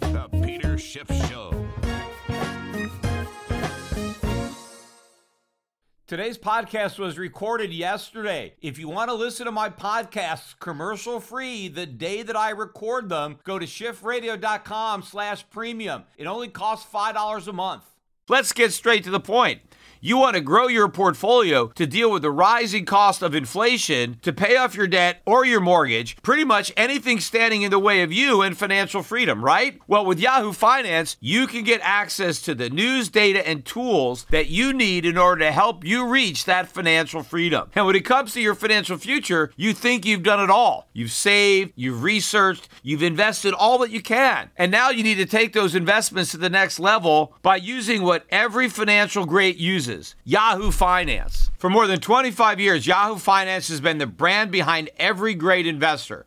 The Peter Schiff Show. Today's podcast was recorded yesterday. If you want to listen to my podcasts commercial free the day that I record them, go to schiffradio.com slash premium. It only costs $5 a month. Let's get straight to the point. You want to grow your portfolio to deal with the rising cost of inflation, to pay off your debt or your mortgage, pretty much anything standing in the way of you and financial freedom, right? Well, with Yahoo Finance, you can get access to the news, data, and tools that you need in order to help you reach that financial freedom. And when it comes to your financial future, you think you've done it all. You've saved, you've researched, you've invested all that you can. And now you need to take those investments to the next level by using what every financial great uses Yahoo Finance. For more than 25 years, Yahoo Finance has been the brand behind every great investor.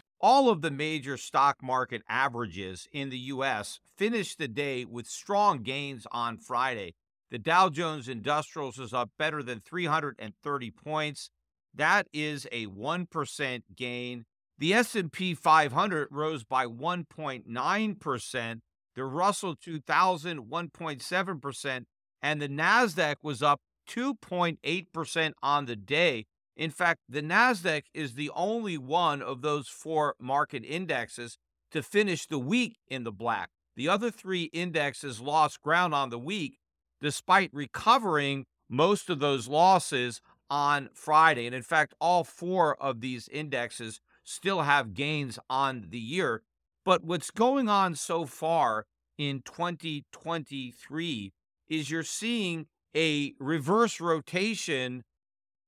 All of the major stock market averages in the U.S. finished the day with strong gains on Friday. The Dow Jones Industrials is up better than 330 points. That is a 1% gain. The S&P 500 rose by 1.9%, the Russell 2000 1.7%, and the Nasdaq was up 2.8% on the day. In fact, the NASDAQ is the only one of those four market indexes to finish the week in the black. The other three indexes lost ground on the week despite recovering most of those losses on Friday. And in fact, all four of these indexes still have gains on the year. But what's going on so far in 2023 is you're seeing a reverse rotation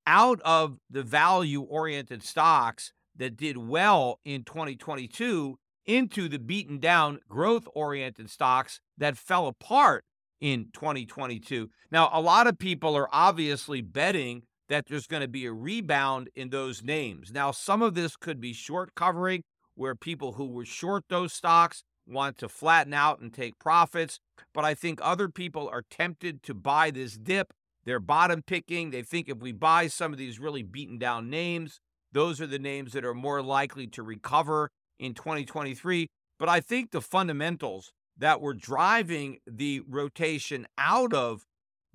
out of the value oriented stocks that did well in 2022 into the beaten down growth oriented stocks that fell apart in 2022. Now, a lot of people are obviously betting that there's going to be a rebound in those names. Now, some of this could be short covering, where people who were short those stocks want to flatten out and take profits. But I think other people are tempted to buy this dip they're bottom picking. They think if we buy some of these really beaten down names, those are the names that are more likely to recover in 2023. But I think the fundamentals that were driving the rotation out of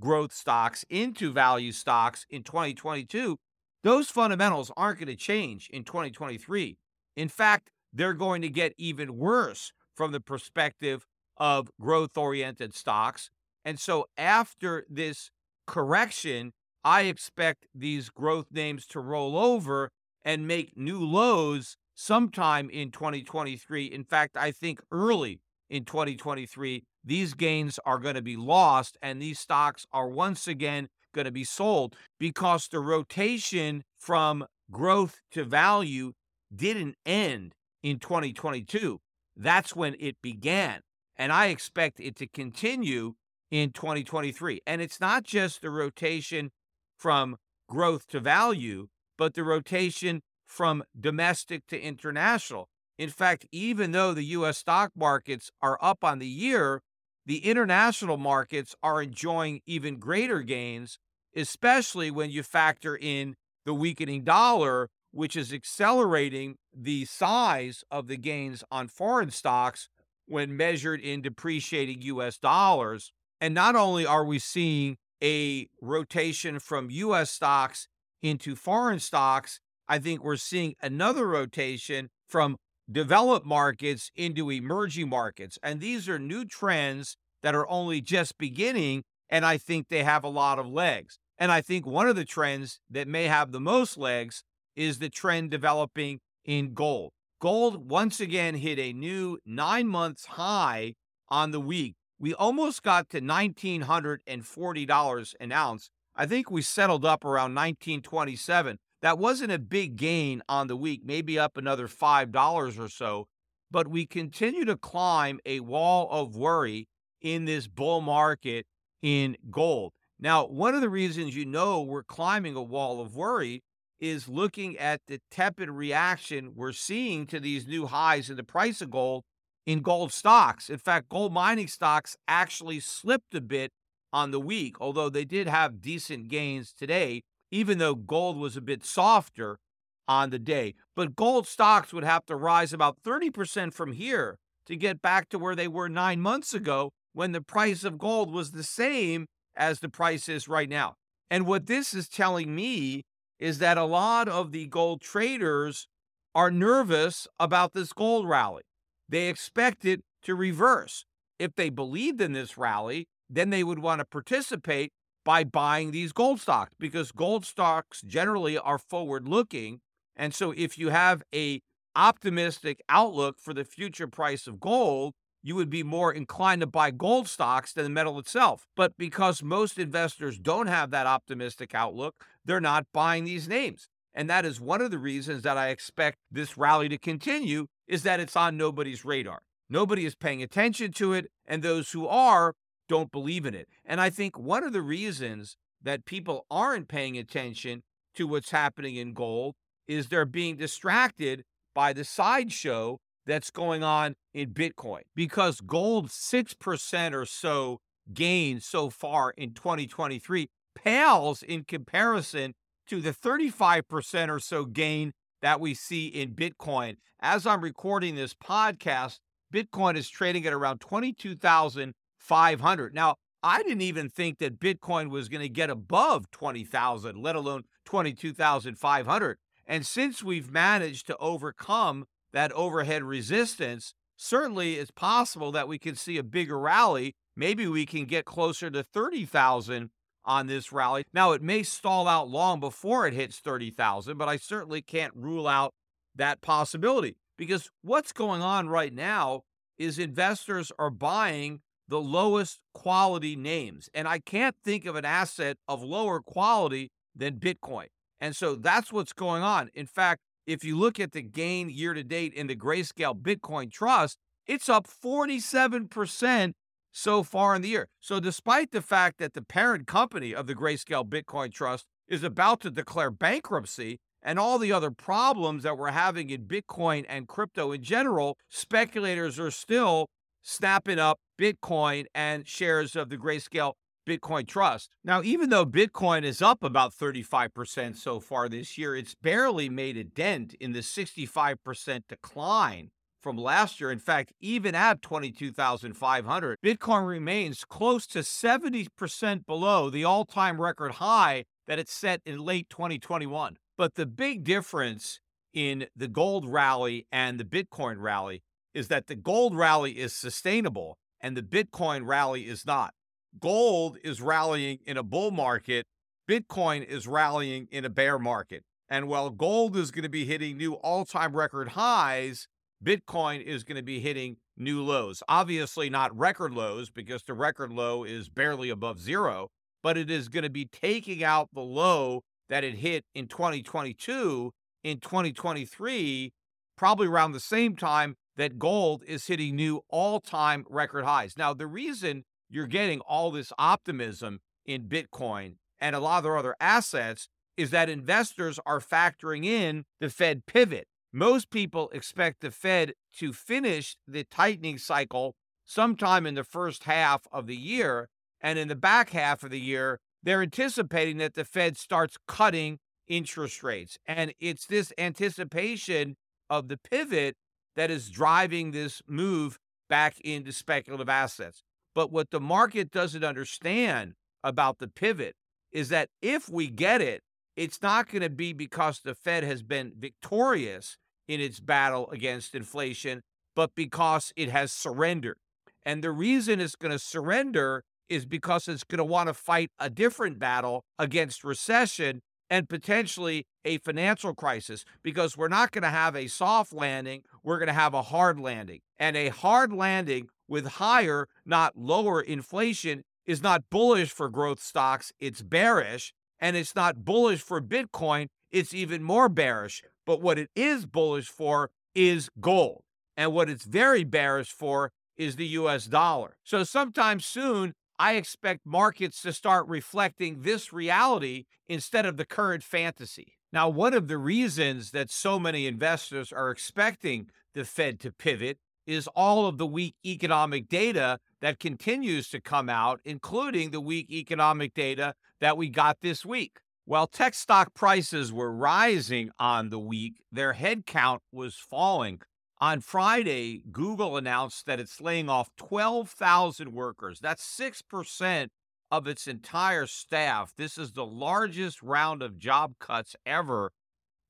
growth stocks into value stocks in 2022, those fundamentals aren't going to change in 2023. In fact, they're going to get even worse from the perspective of growth oriented stocks. And so after this correction, I expect these growth names to roll over and make new lows sometime in 2023. In fact, I think early in 2023, these gains are going to be lost and these stocks are once again going to be sold because the rotation from growth to value didn't end in 2022. That's when it began. And I expect it to continue in 2023. And it's not just the rotation from growth to value, but the rotation from domestic to international. In fact, even though the US stock markets are up on the year, the international markets are enjoying even greater gains, especially when you factor in the weakening dollar, which is accelerating the size of the gains on foreign stocks when measured in depreciating US dollars. And not only are we seeing a rotation from US stocks into foreign stocks, I think we're seeing another rotation from developed markets into emerging markets. And these are new trends that are only just beginning. And I think they have a lot of legs. And I think one of the trends that may have the most legs is the trend developing in gold. Gold once again hit a new nine months high on the week we almost got to $1,940 an ounce. I think we settled up around 1927. That wasn't a big gain on the week, maybe up another $5 or so, but we continue to climb a wall of worry in this bull market in gold. Now, one of the reasons you know we're climbing a wall of worry is looking at the tepid reaction we're seeing to these new highs in the price of gold in gold stocks. In fact, gold mining stocks actually slipped a bit on the week, although they did have decent gains today, even though gold was a bit softer on the day. But gold stocks would have to rise about 30% from here to get back to where they were nine months ago when the price of gold was the same as the price is right now. And what this is telling me is that a lot of the gold traders are nervous about this gold rally. They expect it to reverse. If they believed in this rally, then they would want to participate by buying these gold stocks because gold stocks generally are forward looking. And so if you have a optimistic outlook for the future price of gold, you would be more inclined to buy gold stocks than the metal itself. But because most investors don't have that optimistic outlook, they're not buying these names. And that is one of the reasons that I expect this rally to continue is that it's on nobody's radar. Nobody is paying attention to it, and those who are don't believe in it. And I think one of the reasons that people aren't paying attention to what's happening in gold is they're being distracted by the sideshow that's going on in Bitcoin because gold 6% or so gain so far in 2023 pales in comparison to the 35% or so gain that we see in Bitcoin. As I'm recording this podcast, Bitcoin is trading at around 22,500. Now, I didn't even think that Bitcoin was going to get above 20,000, let alone 22,500. And since we've managed to overcome that overhead resistance, certainly it's possible that we can see a bigger rally. Maybe we can get closer to 30,000 on this rally. Now, it may stall out long before it hits 30,000, but I certainly can't rule out that possibility because what's going on right now is investors are buying the lowest quality names. And I can't think of an asset of lower quality than Bitcoin. And so that's what's going on. In fact, if you look at the gain year to date in the Grayscale Bitcoin Trust, it's up 47% so far in the year. So, despite the fact that the parent company of the Grayscale Bitcoin Trust is about to declare bankruptcy and all the other problems that we're having in Bitcoin and crypto in general, speculators are still snapping up Bitcoin and shares of the Grayscale Bitcoin Trust. Now, even though Bitcoin is up about 35% so far this year, it's barely made a dent in the 65% decline from last year. In fact, even at 22,500, Bitcoin remains close to 70% below the all time record high that it set in late 2021. But the big difference in the gold rally and the Bitcoin rally is that the gold rally is sustainable and the Bitcoin rally is not. Gold is rallying in a bull market, Bitcoin is rallying in a bear market. And while gold is going to be hitting new all time record highs, Bitcoin is going to be hitting new lows. Obviously, not record lows because the record low is barely above zero, but it is going to be taking out the low that it hit in 2022 in 2023, probably around the same time that gold is hitting new all time record highs. Now, the reason you're getting all this optimism in Bitcoin and a lot of their other assets is that investors are factoring in the Fed pivot. Most people expect the Fed to finish the tightening cycle sometime in the first half of the year. And in the back half of the year, they're anticipating that the Fed starts cutting interest rates. And it's this anticipation of the pivot that is driving this move back into speculative assets. But what the market doesn't understand about the pivot is that if we get it, it's not going to be because the Fed has been victorious in its battle against inflation, but because it has surrendered. And the reason it's going to surrender is because it's going to want to fight a different battle against recession and potentially a financial crisis because we're not going to have a soft landing, we're going to have a hard landing. And a hard landing with higher, not lower inflation is not bullish for growth stocks, it's bearish. And it's not bullish for Bitcoin, it's even more bearish. But what it is bullish for is gold. And what it's very bearish for is the US dollar. So sometime soon, I expect markets to start reflecting this reality instead of the current fantasy. Now, one of the reasons that so many investors are expecting the Fed to pivot is all of the weak economic data that continues to come out, including the weak economic data that we got this week. While tech stock prices were rising on the week, their headcount was falling. On Friday, Google announced that it's laying off 12,000 workers. That's 6% of its entire staff. This is the largest round of job cuts ever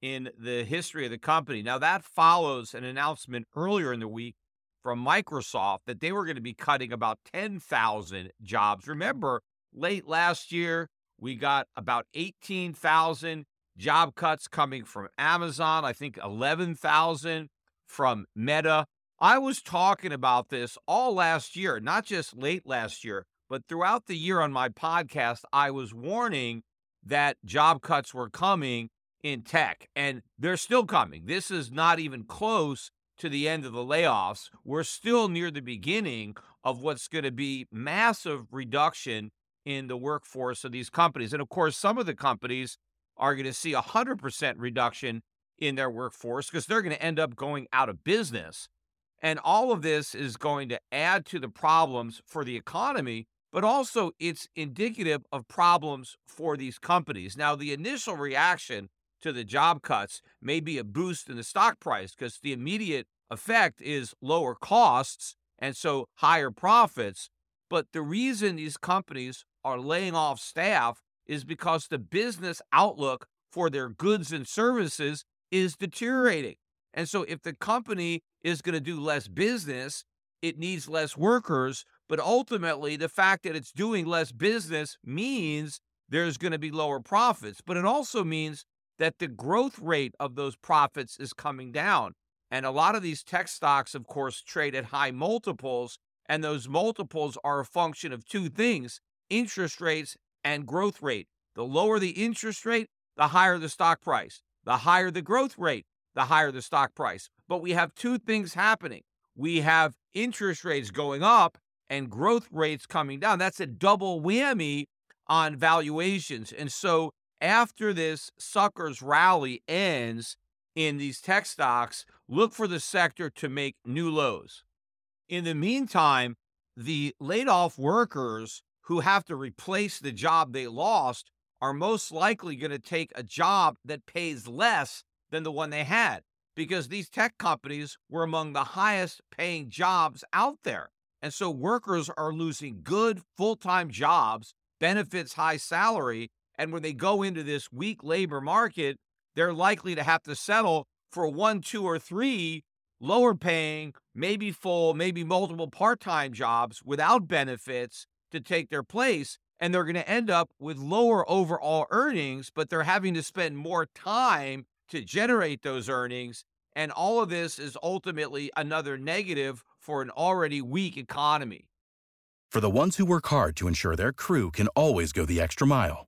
in the history of the company. Now, that follows an announcement earlier in the week from Microsoft that they were going to be cutting about 10,000 jobs. Remember, late last year, we got about 18,000 job cuts coming from Amazon, I think 11,000 from Meta. I was talking about this all last year, not just late last year, but throughout the year on my podcast, I was warning that job cuts were coming in tech, and they're still coming. This is not even close to the end of the layoffs. We're still near the beginning of what's going to be massive reduction in the workforce of these companies. And of course, some of the companies are going to see a 100% reduction in their workforce because they're going to end up going out of business. And all of this is going to add to the problems for the economy, but also it's indicative of problems for these companies. Now, the initial reaction to the job cuts may be a boost in the stock price because the immediate effect is lower costs and so higher profits. But the reason these companies are laying off staff is because the business outlook for their goods and services is deteriorating. And so if the company is going to do less business, it needs less workers. But ultimately, the fact that it's doing less business means there's going to be lower profits. But it also means that the growth rate of those profits is coming down. And a lot of these tech stocks, of course, trade at high multiples. And those multiples are a function of two things interest rates and growth rate. The lower the interest rate, the higher the stock price. The higher the growth rate, the higher the stock price. But we have two things happening we have interest rates going up and growth rates coming down. That's a double whammy on valuations. And so after this sucker's rally ends in these tech stocks, look for the sector to make new lows. In the meantime, the laid off workers who have to replace the job they lost are most likely going to take a job that pays less than the one they had because these tech companies were among the highest paying jobs out there. And so workers are losing good full time jobs, benefits, high salary, and when they go into this weak labor market, they're likely to have to settle for one, two, or three lower paying, maybe full, maybe multiple part time jobs without benefits to take their place. And they're going to end up with lower overall earnings, but they're having to spend more time to generate those earnings. And all of this is ultimately another negative for an already weak economy. For the ones who work hard to ensure their crew can always go the extra mile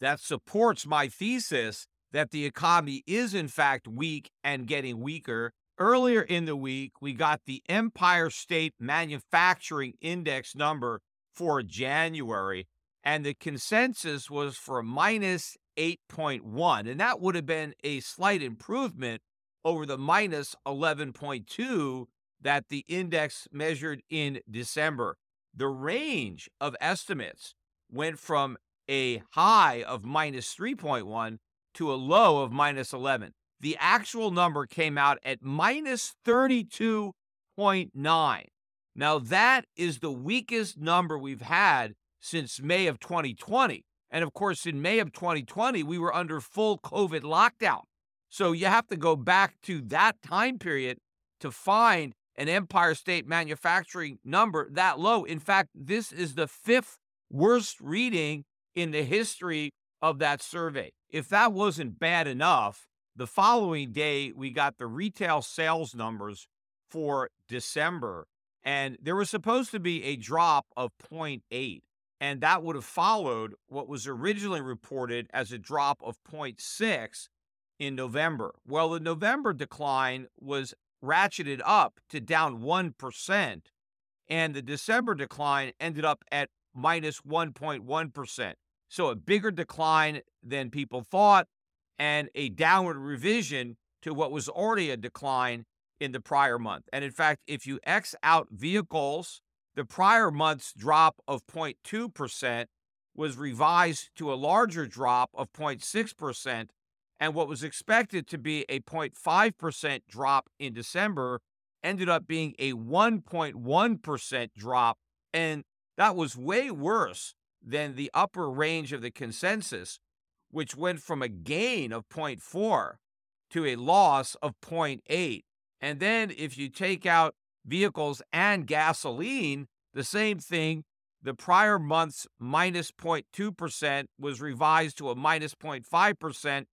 that supports my thesis that the economy is in fact weak and getting weaker. Earlier in the week, we got the Empire State Manufacturing Index number for January, and the consensus was for minus 8.1, and that would have been a slight improvement over the minus 11.2 that the index measured in December. The range of estimates went from a high of minus 3.1 to a low of minus 11. The actual number came out at minus 32.9. Now, that is the weakest number we've had since May of 2020. And of course, in May of 2020, we were under full COVID lockdown. So you have to go back to that time period to find an Empire State Manufacturing number that low. In fact, this is the fifth worst reading in the history of that survey. If that wasn't bad enough, the following day we got the retail sales numbers for December, and there was supposed to be a drop of 0.8, and that would have followed what was originally reported as a drop of 0.6 in November. Well, the November decline was ratcheted up to down 1%, and the December decline ended up at minus 1.1. So a bigger decline than people thought, and a downward revision to what was already a decline in the prior month. And in fact, if you X out vehicles, the prior month's drop of 0.2% was revised to a larger drop of 0.6%. And what was expected to be a 0.5% drop in December ended up being a 1.1% drop. And that was way worse than the upper range of the consensus, which went from a gain of 0.4 to a loss of 0.8. And then if you take out vehicles and gasoline, the same thing. The prior month's minus 0.2% was revised to a minus 0.5%.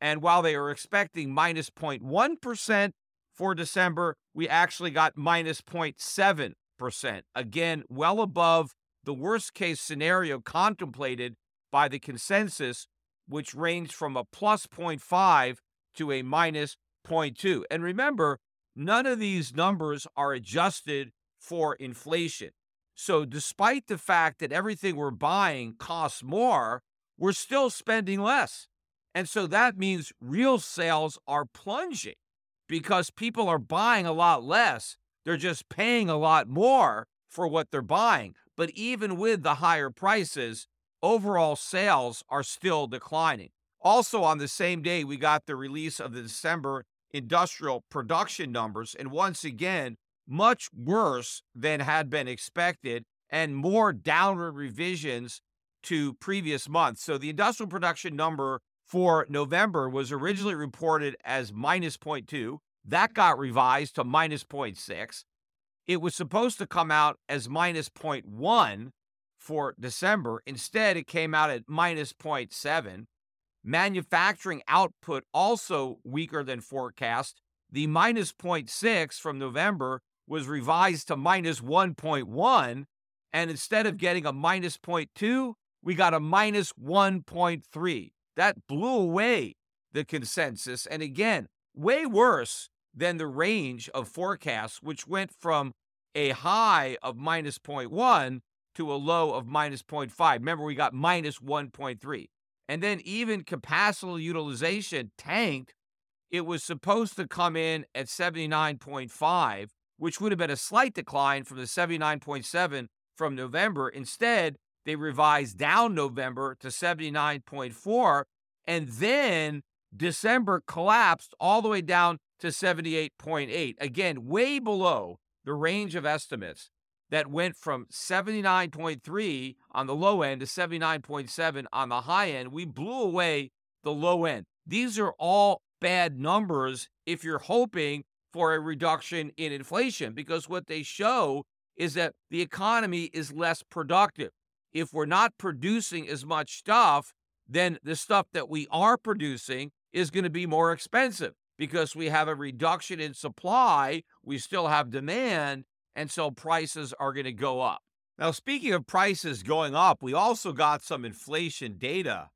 And while they were expecting minus 0.1% for December, we actually got minus 0.7%. Again, well above the worst case scenario contemplated by the consensus, which ranged from a plus 0.5 to a minus 0.2. And remember, none of these numbers are adjusted for inflation. So, despite the fact that everything we're buying costs more, we're still spending less. And so that means real sales are plunging because people are buying a lot less. They're just paying a lot more for what they're buying. But even with the higher prices, overall sales are still declining. Also, on the same day, we got the release of the December industrial production numbers. And once again, much worse than had been expected and more downward revisions to previous months. So the industrial production number for November was originally reported as minus 0.2. That got revised to minus 0.6. It was supposed to come out as minus 0.1 for December. Instead, it came out at minus 0.7. Manufacturing output also weaker than forecast. The minus 0.6 from November was revised to minus 1.1. And instead of getting a minus 0.2, we got a minus 1.3. That blew away the consensus. And again, way worse than the range of forecasts, which went from a high of minus 0.1 to a low of minus 0.5. Remember, we got minus 1.3. And then even capacity utilization tanked. It was supposed to come in at 79.5, which would have been a slight decline from the 79.7 from November. Instead, they revised down November to 79.4. And then December collapsed all the way down to 78.8. Again, way below the range of estimates that went from 79.3 on the low end to 79.7 on the high end. We blew away the low end. These are all bad numbers if you're hoping for a reduction in inflation because what they show is that the economy is less productive. If we're not producing as much stuff, then the stuff that we are producing is going to be more expensive because we have a reduction in supply, we still have demand, and so prices are going to go up. Now, speaking of prices going up, we also got some inflation data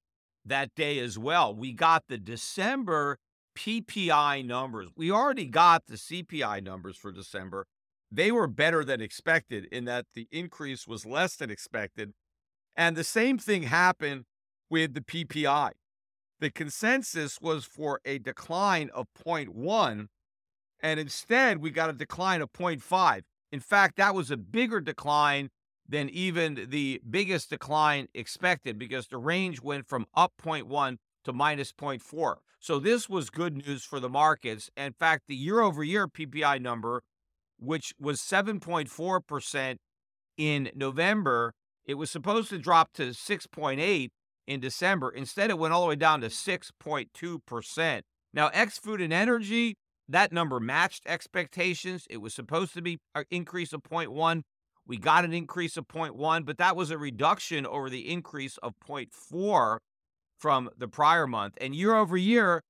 that day as well. We got the December PPI numbers. We already got the CPI numbers for December. They were better than expected in that the increase was less than expected. And the same thing happened with the PPI. The consensus was for a decline of 0.1, and instead we got a decline of 0.5. In fact, that was a bigger decline than even the biggest decline expected because the range went from up 0.1 to minus 0.4. So this was good news for the markets. In fact, the year over year PPI number, which was 7.4% in November, it was supposed to drop to 6.8 in December. Instead, it went all the way down to 6.2%. Now, ex food and energy, that number matched expectations. It was supposed to be an increase of 0.1. We got an increase of 0.1, but that was a reduction over the increase of 0.4 from the prior month. And year over year,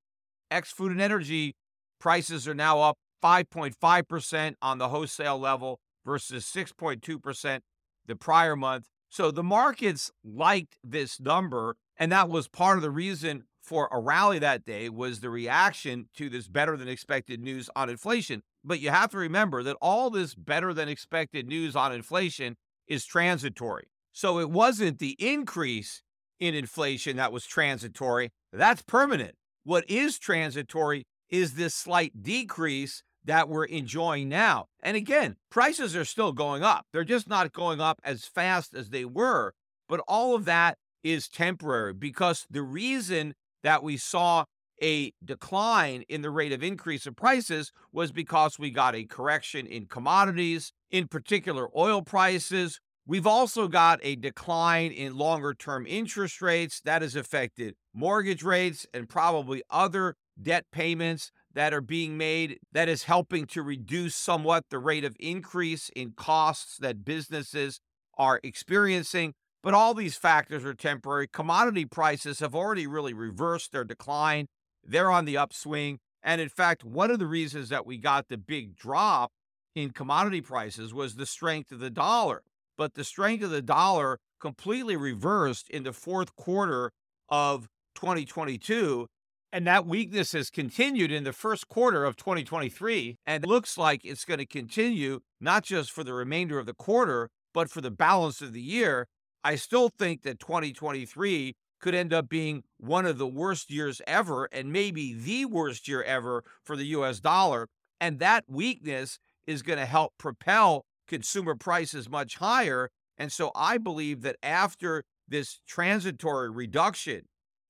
ex food and energy prices are now up 5.5% on the wholesale level versus 6.2% the prior month. So the markets liked this number, and that was part of the reason for a rally that day was the reaction to this better than expected news on inflation. But you have to remember that all this better than expected news on inflation is transitory. So it wasn't the increase in inflation that was transitory, that's permanent. What is transitory is this slight decrease that we're enjoying now. And again, prices are still going up. They're just not going up as fast as they were. But all of that is temporary because the reason that we saw a decline in the rate of increase of prices was because we got a correction in commodities, in particular oil prices. We've also got a decline in longer term interest rates that has affected mortgage rates and probably other debt payments that are being made that is helping to reduce somewhat the rate of increase in costs that businesses are experiencing. But all these factors are temporary. Commodity prices have already really reversed their decline, they're on the upswing. And in fact, one of the reasons that we got the big drop in commodity prices was the strength of the dollar. But the strength of the dollar completely reversed in the fourth quarter of 2022 and that weakness has continued in the first quarter of 2023 and looks like it's going to continue not just for the remainder of the quarter, but for the balance of the year. I still think that 2023 could end up being one of the worst years ever and maybe the worst year ever for the US dollar. And that weakness is going to help propel consumer prices much higher. And so I believe that after this transitory reduction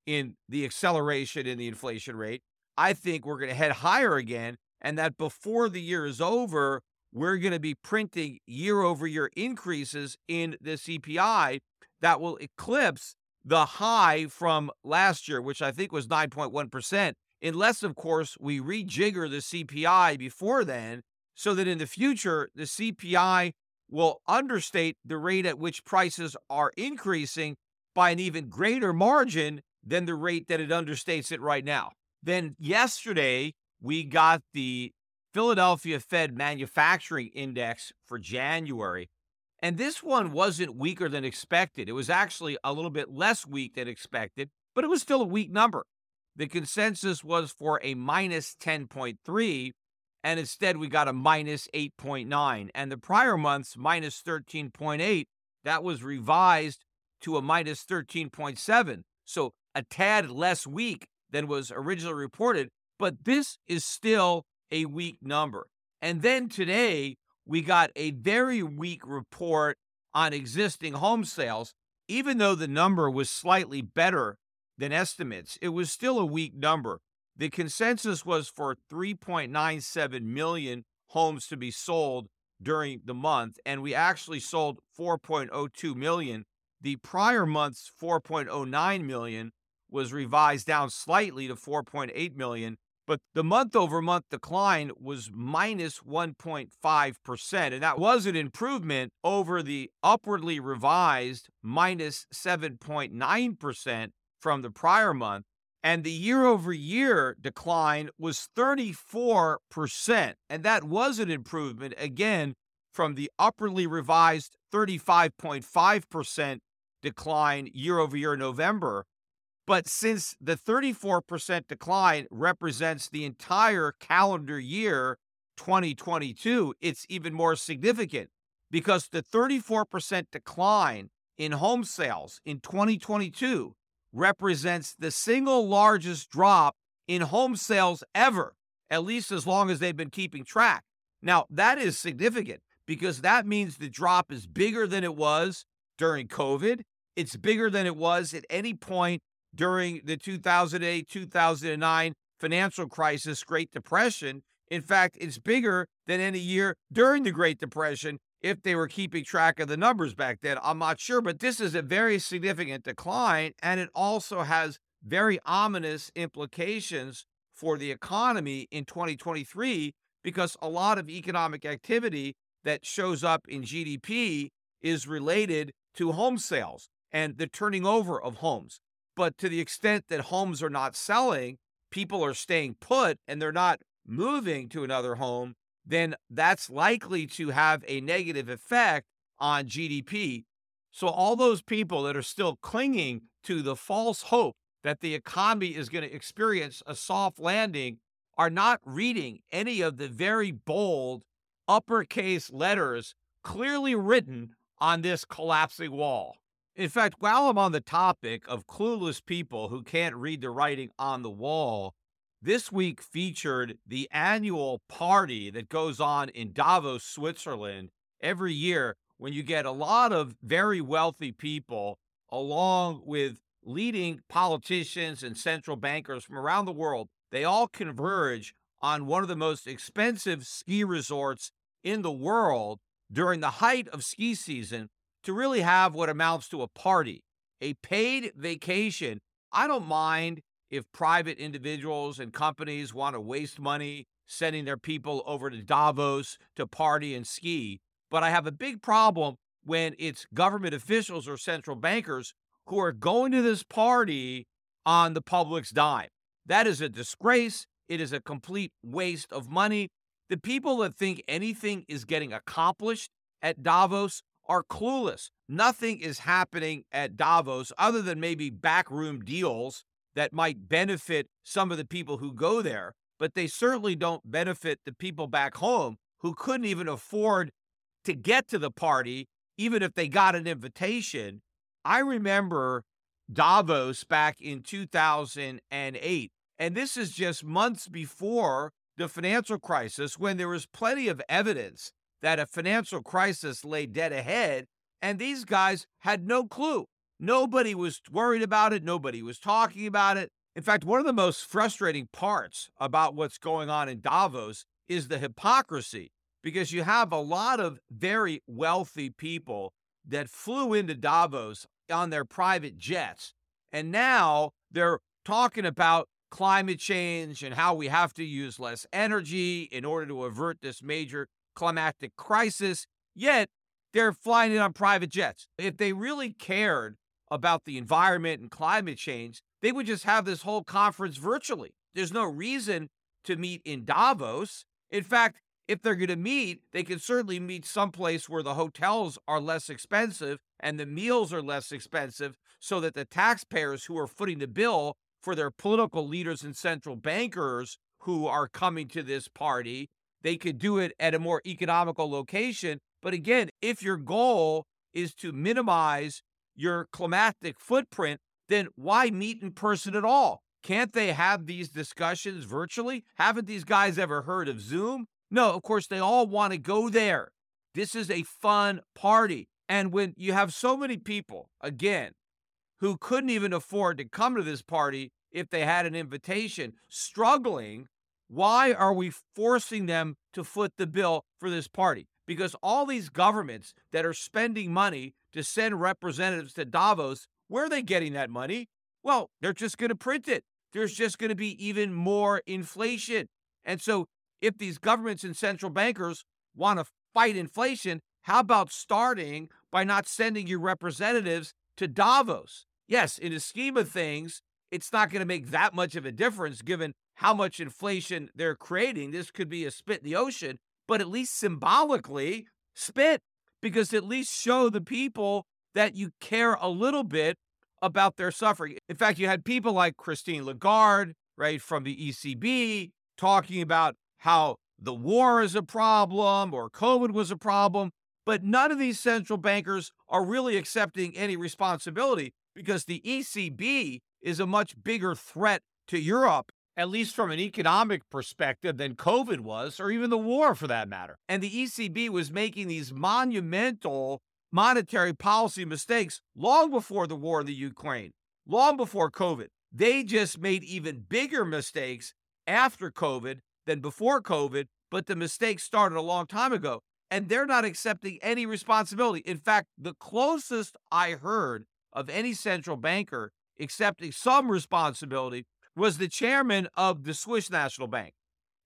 in the acceleration in the inflation rate. I think we're going to head higher again, and that before the year is over, we're going to be printing year over year increases in the CPI that will eclipse the high from last year, which I think was 9.1%, unless, of course, we rejigger the CPI before then, so that in the future, the CPI will understate the rate at which prices are increasing by an even greater margin than the rate that it understates it right now. Then yesterday, we got the Philadelphia Fed Manufacturing Index for January. And this one wasn't weaker than expected. It was actually a little bit less weak than expected, but it was still a weak number. The consensus was for a minus 10.3, and instead we got a minus 8.9. And the prior month's minus 13.8, that was revised to a minus 13.7. So a tad less weak than was originally reported, but this is still a weak number. And then today, we got a very weak report on existing home sales. Even though the number was slightly better than estimates, it was still a weak number. The consensus was for 3.97 million homes to be sold during the month, and we actually sold 4.02 million. The prior month's 4.09 million was revised down slightly to 4.8 million, but the month over month decline was minus 1.5%. And that was an improvement over the upwardly revised minus 7.9% from the prior month. And the year over year decline was 34%. And that was an improvement, again, from the upwardly revised 35.5% decline year over year November. But since the 34% decline represents the entire calendar year 2022, it's even more significant because the 34% decline in home sales in 2022 represents the single largest drop in home sales ever, at least as long as they've been keeping track. Now, that is significant because that means the drop is bigger than it was during COVID. It's bigger than it was at any point during the 2008 2009 financial crisis, Great Depression. In fact, it's bigger than any year during the Great Depression if they were keeping track of the numbers back then. I'm not sure, but this is a very significant decline, and it also has very ominous implications for the economy in 2023 because a lot of economic activity that shows up in GDP is related to home sales and the turning over of homes. But to the extent that homes are not selling, people are staying put and they're not moving to another home, then that's likely to have a negative effect on GDP. So, all those people that are still clinging to the false hope that the economy is going to experience a soft landing are not reading any of the very bold uppercase letters clearly written on this collapsing wall. In fact, while I'm on the topic of clueless people who can't read the writing on the wall, this week featured the annual party that goes on in Davos, Switzerland every year when you get a lot of very wealthy people along with leading politicians and central bankers from around the world. They all converge on one of the most expensive ski resorts in the world during the height of ski season to really have what amounts to a party, a paid vacation. I don't mind if private individuals and companies want to waste money sending their people over to Davos to party and ski. But I have a big problem when it's government officials or central bankers who are going to this party on the public's dime. That is a disgrace. It is a complete waste of money. The people that think anything is getting accomplished at Davos are clueless. Nothing is happening at Davos other than maybe backroom deals that might benefit some of the people who go there, but they certainly don't benefit the people back home who couldn't even afford to get to the party, even if they got an invitation. I remember Davos back in 2008, and this is just months before the financial crisis when there was plenty of evidence that a financial crisis lay dead ahead, and these guys had no clue. Nobody was worried about it. Nobody was talking about it. In fact, one of the most frustrating parts about what's going on in Davos is the hypocrisy because you have a lot of very wealthy people that flew into Davos on their private jets. And now they're talking about climate change and how we have to use less energy in order to avert this major climatic crisis. Yet they're flying in on private jets. If they really cared about the environment and climate change, they would just have this whole conference virtually. There's no reason to meet in Davos. In fact, if they're going to meet, they can certainly meet someplace where the hotels are less expensive and the meals are less expensive so that the taxpayers who are footing the bill for their political leaders and central bankers who are coming to this party, they could do it at a more economical location. But again, if your goal is to minimize your climatic footprint, then why meet in person at all? Can't they have these discussions virtually? Haven't these guys ever heard of Zoom? No, of course, they all want to go there. This is a fun party. And when you have so many people, again, who couldn't even afford to come to this party if they had an invitation, struggling, why are we forcing them to foot the bill for this party? Because all these governments that are spending money to send representatives to Davos, where are they getting that money? Well, they're just going to print it. There's just going to be even more inflation. And so, if these governments and central bankers want to fight inflation, how about starting by not sending your representatives to Davos? Yes, in the scheme of things, it's not going to make that much of a difference given how much inflation they're creating. This could be a spit in the ocean, but at least symbolically, spit because at least show the people that you care a little bit about their suffering. In fact, you had people like Christine Lagarde, right, from the ECB, talking about how the war is a problem or COVID was a problem. But none of these central bankers are really accepting any responsibility because the ECB is a much bigger threat to Europe at least from an economic perspective, than COVID was, or even the war for that matter. And the ECB was making these monumental monetary policy mistakes long before the war in the Ukraine, long before COVID. They just made even bigger mistakes after COVID than before COVID, but the mistakes started a long time ago. And they're not accepting any responsibility. In fact, the closest I heard of any central banker accepting some responsibility was the chairman of the Swiss National Bank.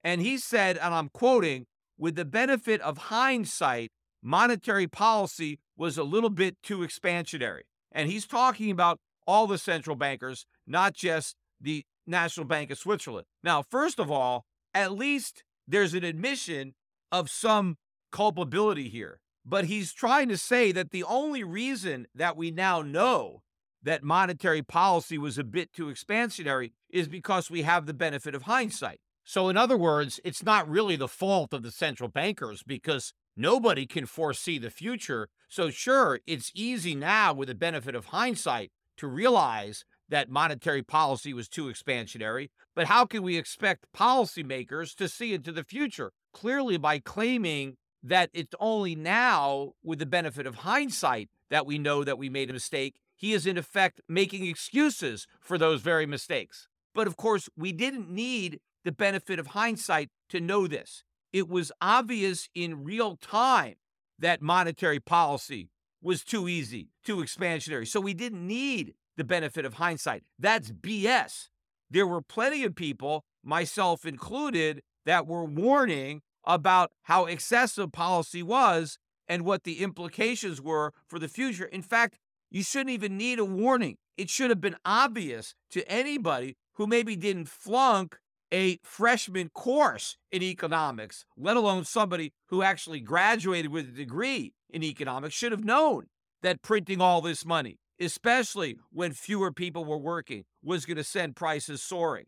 And he said, and I'm quoting, with the benefit of hindsight, monetary policy was a little bit too expansionary. And he's talking about all the central bankers, not just the National Bank of Switzerland. Now, first of all, at least there's an admission of some culpability here. But he's trying to say that the only reason that we now know that monetary policy was a bit too expansionary is because we have the benefit of hindsight. So, in other words, it's not really the fault of the central bankers because nobody can foresee the future. So, sure, it's easy now with the benefit of hindsight to realize that monetary policy was too expansionary. But how can we expect policymakers to see into the future? Clearly, by claiming that it's only now, with the benefit of hindsight, that we know that we made a mistake. He is, in effect, making excuses for those very mistakes. But of course, we didn't need the benefit of hindsight to know this. It was obvious in real time that monetary policy was too easy, too expansionary. So we didn't need the benefit of hindsight. That's BS. There were plenty of people, myself included, that were warning about how excessive policy was and what the implications were for the future. In fact, you shouldn't even need a warning. It should have been obvious to anybody who maybe didn't flunk a freshman course in economics, let alone somebody who actually graduated with a degree in economics, should have known that printing all this money, especially when fewer people were working, was going to send prices soaring.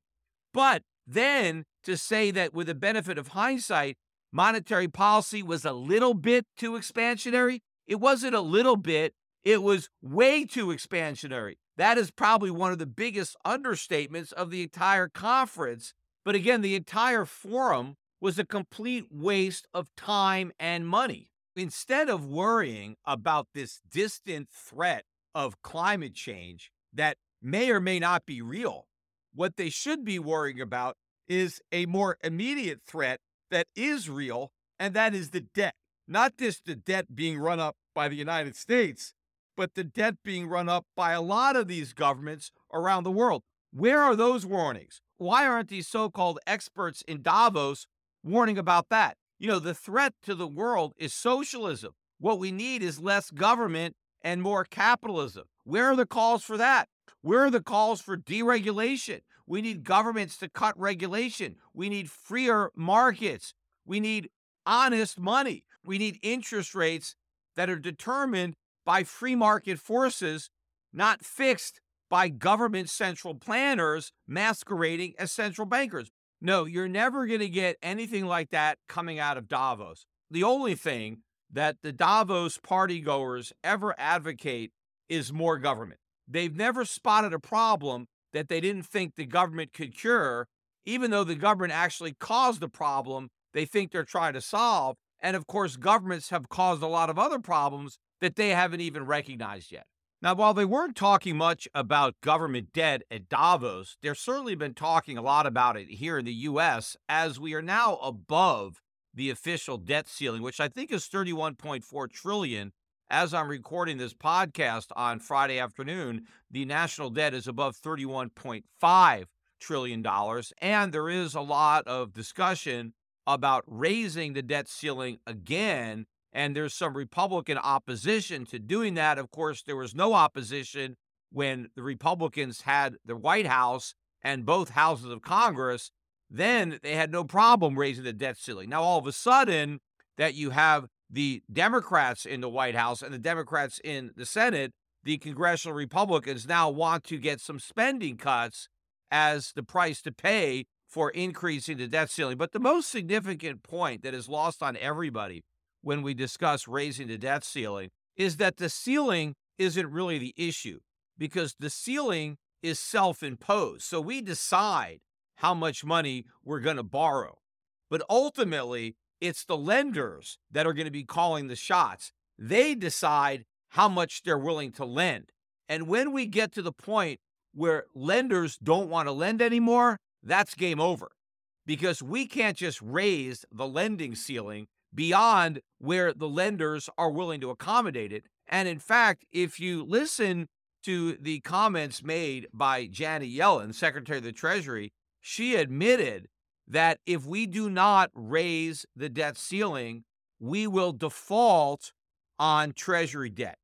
But then to say that with the benefit of hindsight, monetary policy was a little bit too expansionary. It wasn't a little bit, it was way too expansionary. That is probably one of the biggest understatements of the entire conference. But again, the entire forum was a complete waste of time and money. Instead of worrying about this distant threat of climate change that may or may not be real, what they should be worrying about is a more immediate threat that is real, and that is the debt. Not just the debt being run up by the United States, but the debt being run up by a lot of these governments around the world. Where are those warnings? Why aren't these so called experts in Davos warning about that? You know, the threat to the world is socialism. What we need is less government and more capitalism. Where are the calls for that? Where are the calls for deregulation? We need governments to cut regulation. We need freer markets. We need honest money. We need interest rates that are determined by free market forces, not fixed by government central planners masquerading as central bankers. No, you're never going to get anything like that coming out of Davos. The only thing that the Davos party goers ever advocate is more government. They've never spotted a problem that they didn't think the government could cure, even though the government actually caused the problem they think they're trying to solve. And of course, governments have caused a lot of other problems that they haven't even recognized yet. Now, while they weren't talking much about government debt at Davos, they've certainly been talking a lot about it here in the U.S. as we are now above the official debt ceiling, which I think is 31.4 trillion as I'm recording this podcast on Friday afternoon, the national debt is above $31.5 trillion. And there is a lot of discussion about raising the debt ceiling again. And there's some Republican opposition to doing that. Of course, there was no opposition when the Republicans had the White House and both houses of Congress. Then they had no problem raising the debt ceiling. Now, all of a sudden, that you have the Democrats in the White House and the Democrats in the Senate, the congressional Republicans now want to get some spending cuts as the price to pay for increasing the debt ceiling. But the most significant point that is lost on everybody when we discuss raising the debt ceiling is that the ceiling isn't really the issue because the ceiling is self imposed. So we decide how much money we're going to borrow. But ultimately, it's the lenders that are going to be calling the shots. They decide how much they're willing to lend. And when we get to the point where lenders don't want to lend anymore, that's game over because we can't just raise the lending ceiling beyond where the lenders are willing to accommodate it. And in fact, if you listen to the comments made by Janet Yellen, Secretary of the Treasury, she admitted that if we do not raise the debt ceiling, we will default on Treasury debt.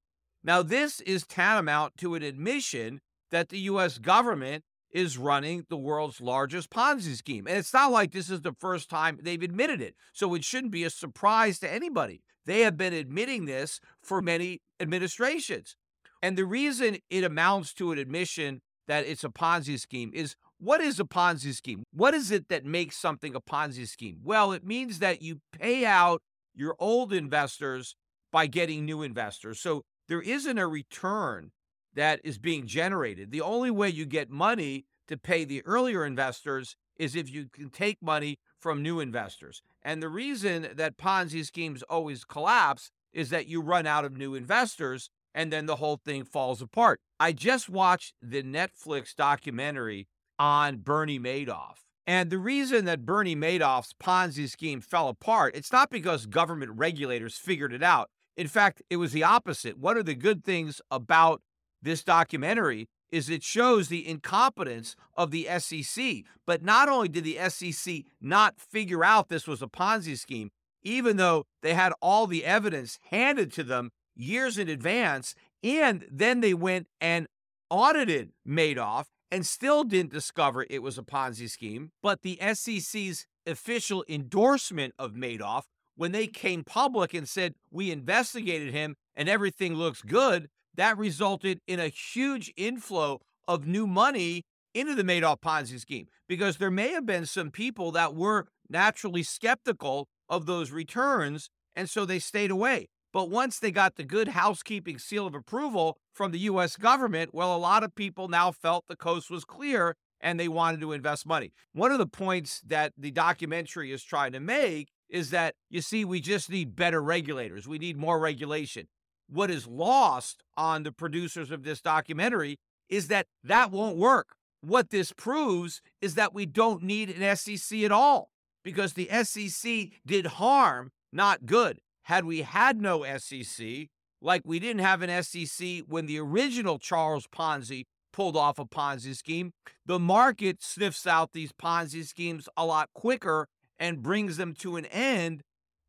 Now, this is tantamount to an admission that the U.S. government is running the world's largest Ponzi scheme. And it's not like this is the first time they've admitted it. So it shouldn't be a surprise to anybody. They have been admitting this for many administrations. And the reason it amounts to an admission that it's a Ponzi scheme is what is a Ponzi scheme? What is it that makes something a Ponzi scheme? Well, it means that you pay out your old investors by getting new investors. So there isn't a return that is being generated. The only way you get money to pay the earlier investors is if you can take money from new investors. And the reason that Ponzi schemes always collapse is that you run out of new investors and then the whole thing falls apart. I just watched the Netflix documentary on Bernie Madoff. And the reason that Bernie Madoff's Ponzi scheme fell apart, it's not because government regulators figured it out. In fact, it was the opposite. One of the good things about this documentary is it shows the incompetence of the SEC. But not only did the SEC not figure out this was a Ponzi scheme, even though they had all the evidence handed to them years in advance, and then they went and audited Madoff and still didn't discover it was a Ponzi scheme. But the SEC's official endorsement of Madoff, when they came public and said, We investigated him and everything looks good, that resulted in a huge inflow of new money into the Madoff Ponzi scheme because there may have been some people that were naturally skeptical of those returns, and so they stayed away. But once they got the good housekeeping seal of approval from the US government, well, a lot of people now felt the coast was clear and they wanted to invest money. One of the points that the documentary is trying to make is that, you see, we just need better regulators. We need more regulation what is lost on the producers of this documentary is that that won't work. What this proves is that we don't need an SEC at all because the SEC did harm, not good. Had we had no SEC, like we didn't have an SEC when the original Charles Ponzi pulled off a Ponzi scheme, the market sniffs out these Ponzi schemes a lot quicker and brings them to an end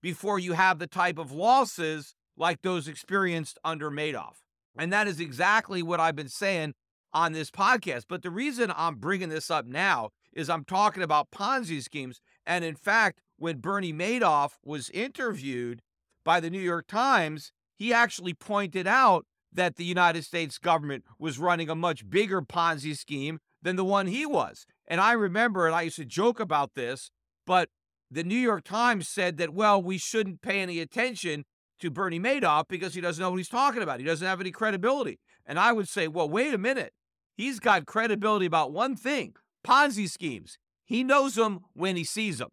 before you have the type of losses like those experienced under Madoff. And that is exactly what I've been saying on this podcast. But the reason I'm bringing this up now is I'm talking about Ponzi schemes. And in fact, when Bernie Madoff was interviewed by the New York Times, he actually pointed out that the United States government was running a much bigger Ponzi scheme than the one he was. And I remember, and I used to joke about this, but the New York Times said that, well, we shouldn't pay any attention to Bernie Madoff because he doesn't know what he's talking about. He doesn't have any credibility. And I would say, well, wait a minute. He's got credibility about one thing Ponzi schemes. He knows them when he sees them.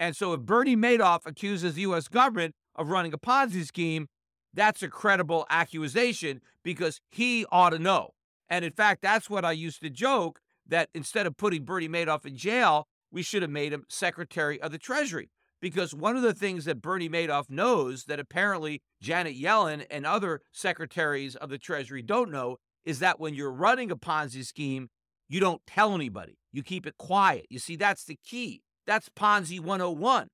And so if Bernie Madoff accuses the U.S. government of running a Ponzi scheme, that's a credible accusation because he ought to know. And in fact, that's what I used to joke that instead of putting Bernie Madoff in jail, we should have made him Secretary of the Treasury because one of the things that Bernie Madoff knows that apparently Janet Yellen and other secretaries of the Treasury don't know is that when you're running a Ponzi scheme, you don't tell anybody. You keep it quiet. You see, that's the key. That's Ponzi 101.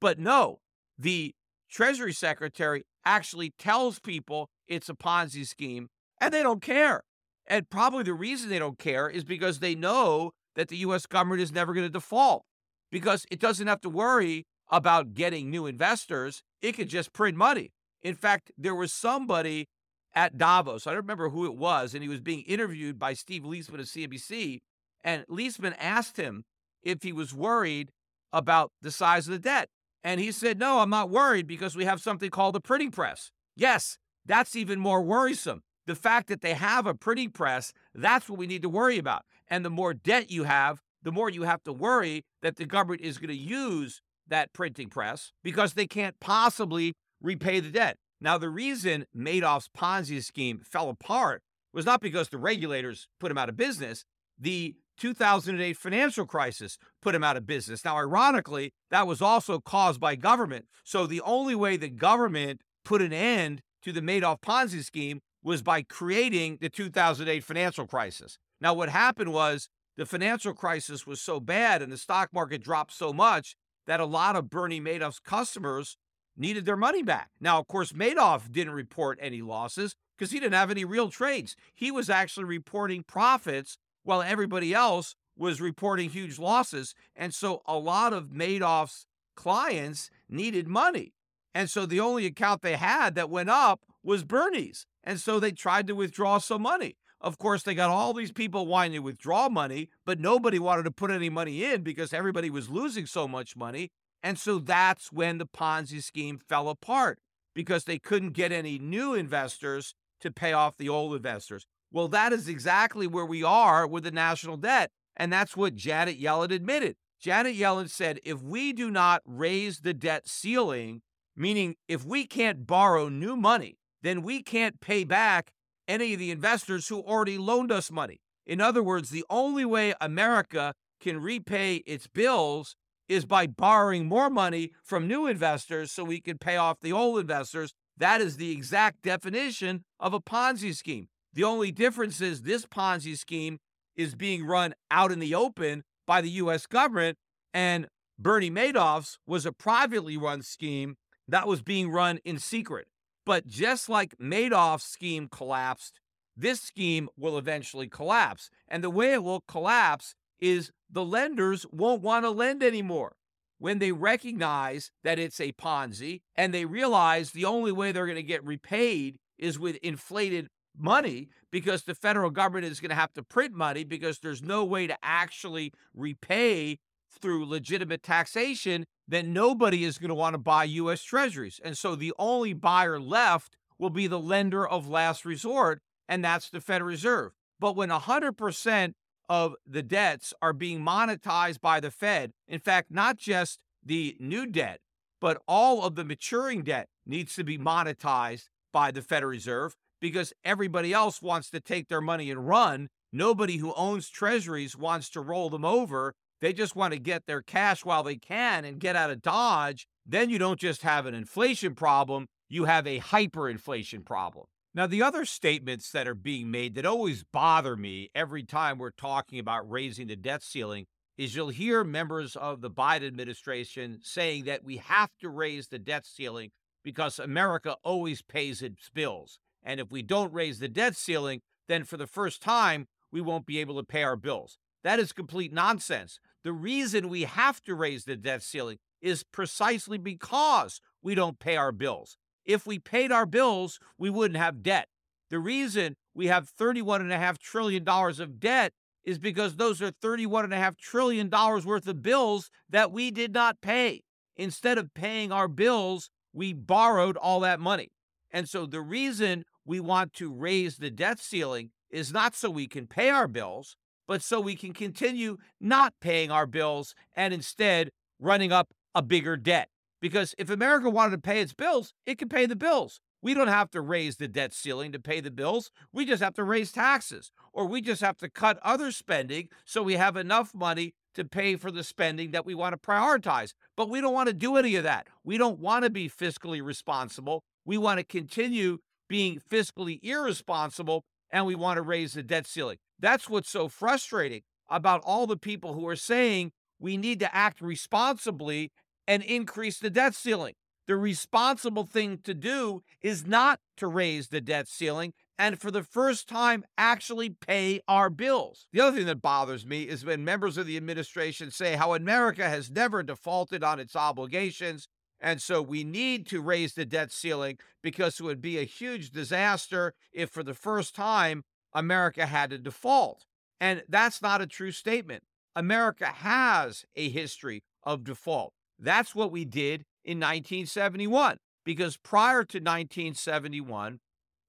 But no, the Treasury Secretary actually tells people it's a Ponzi scheme and they don't care. And probably the reason they don't care is because they know that the U.S. government is never going to default because it doesn't have to worry about getting new investors, it could just print money. In fact, there was somebody at Davos, I don't remember who it was, and he was being interviewed by Steve Liesman of CNBC. And Liesman asked him if he was worried about the size of the debt. And he said, No, I'm not worried because we have something called a printing press. Yes, that's even more worrisome. The fact that they have a printing press, that's what we need to worry about. And the more debt you have, the more you have to worry that the government is going to use that printing press because they can't possibly repay the debt. Now, the reason Madoff's Ponzi scheme fell apart was not because the regulators put him out of business. The 2008 financial crisis put him out of business. Now, ironically, that was also caused by government. So the only way the government put an end to the Madoff Ponzi scheme was by creating the 2008 financial crisis. Now, what happened was the financial crisis was so bad and the stock market dropped so much that a lot of Bernie Madoff's customers needed their money back. Now, of course, Madoff didn't report any losses because he didn't have any real trades. He was actually reporting profits while everybody else was reporting huge losses. And so a lot of Madoff's clients needed money. And so the only account they had that went up was Bernie's. And so they tried to withdraw some money. Of course, they got all these people wanting to withdraw money, but nobody wanted to put any money in because everybody was losing so much money. And so that's when the Ponzi scheme fell apart because they couldn't get any new investors to pay off the old investors. Well, that is exactly where we are with the national debt. And that's what Janet Yellen admitted. Janet Yellen said if we do not raise the debt ceiling, meaning if we can't borrow new money, then we can't pay back any of the investors who already loaned us money. In other words, the only way America can repay its bills is by borrowing more money from new investors so we can pay off the old investors. That is the exact definition of a Ponzi scheme. The only difference is this Ponzi scheme is being run out in the open by the US government, and Bernie Madoff's was a privately run scheme that was being run in secret. But just like Madoff's scheme collapsed, this scheme will eventually collapse. And the way it will collapse is the lenders won't want to lend anymore. When they recognize that it's a Ponzi and they realize the only way they're going to get repaid is with inflated money because the federal government is going to have to print money because there's no way to actually repay through legitimate taxation, then nobody is going to want to buy U.S. Treasuries. And so the only buyer left will be the lender of last resort, and that's the Federal Reserve. But when 100% of the debts are being monetized by the Fed. In fact, not just the new debt, but all of the maturing debt needs to be monetized by the Federal Reserve because everybody else wants to take their money and run. Nobody who owns treasuries wants to roll them over. They just want to get their cash while they can and get out of Dodge. Then you don't just have an inflation problem, you have a hyperinflation problem. Now, the other statements that are being made that always bother me every time we're talking about raising the debt ceiling is you'll hear members of the Biden administration saying that we have to raise the debt ceiling because America always pays its bills. And if we don't raise the debt ceiling, then for the first time, we won't be able to pay our bills. That is complete nonsense. The reason we have to raise the debt ceiling is precisely because we don't pay our bills. If we paid our bills, we wouldn't have debt. The reason we have $31.5 trillion of debt is because those are $31.5 trillion worth of bills that we did not pay. Instead of paying our bills, we borrowed all that money. And so the reason we want to raise the debt ceiling is not so we can pay our bills, but so we can continue not paying our bills and instead running up a bigger debt. Because if America wanted to pay its bills, it could pay the bills. We don't have to raise the debt ceiling to pay the bills. We just have to raise taxes, or we just have to cut other spending so we have enough money to pay for the spending that we want to prioritize. But we don't want to do any of that. We don't want to be fiscally responsible. We want to continue being fiscally irresponsible and we want to raise the debt ceiling. That's what's so frustrating about all the people who are saying we need to act responsibly and increase the debt ceiling. The responsible thing to do is not to raise the debt ceiling and for the first time actually pay our bills. The other thing that bothers me is when members of the administration say how America has never defaulted on its obligations. And so we need to raise the debt ceiling because it would be a huge disaster if, for the first time, America had to default. And that's not a true statement. America has a history of default. That's what we did in 1971. Because prior to 1971,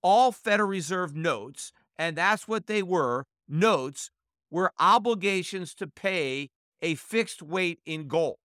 all Federal Reserve notes, and that's what they were notes, were obligations to pay a fixed weight in gold.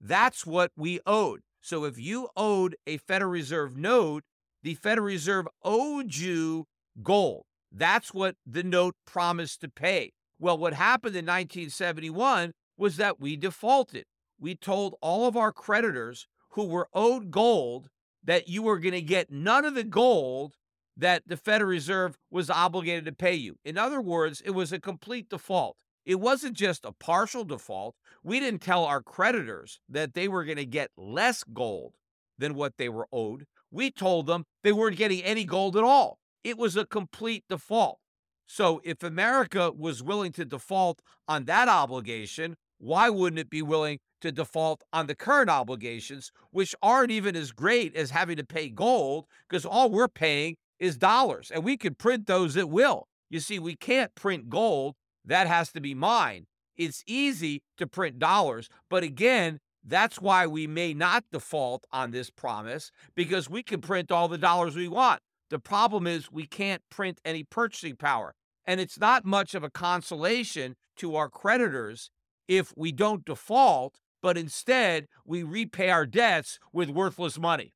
That's what we owed. So if you owed a Federal Reserve note, the Federal Reserve owed you gold. That's what the note promised to pay. Well, what happened in 1971 was that we defaulted we told all of our creditors who were owed gold that you were going to get none of the gold that the Federal Reserve was obligated to pay you. In other words, it was a complete default. It wasn't just a partial default. We didn't tell our creditors that they were going to get less gold than what they were owed. We told them they weren't getting any gold at all. It was a complete default. So if America was willing to default on that obligation, why wouldn't it be willing to default on the current obligations, which aren't even as great as having to pay gold because all we're paying is dollars and we can print those at will. You see, we can't print gold, that has to be mine. It's easy to print dollars, but again, that's why we may not default on this promise because we can print all the dollars we want. The problem is we can't print any purchasing power. And it's not much of a consolation to our creditors if we don't default, but instead we repay our debts with worthless money.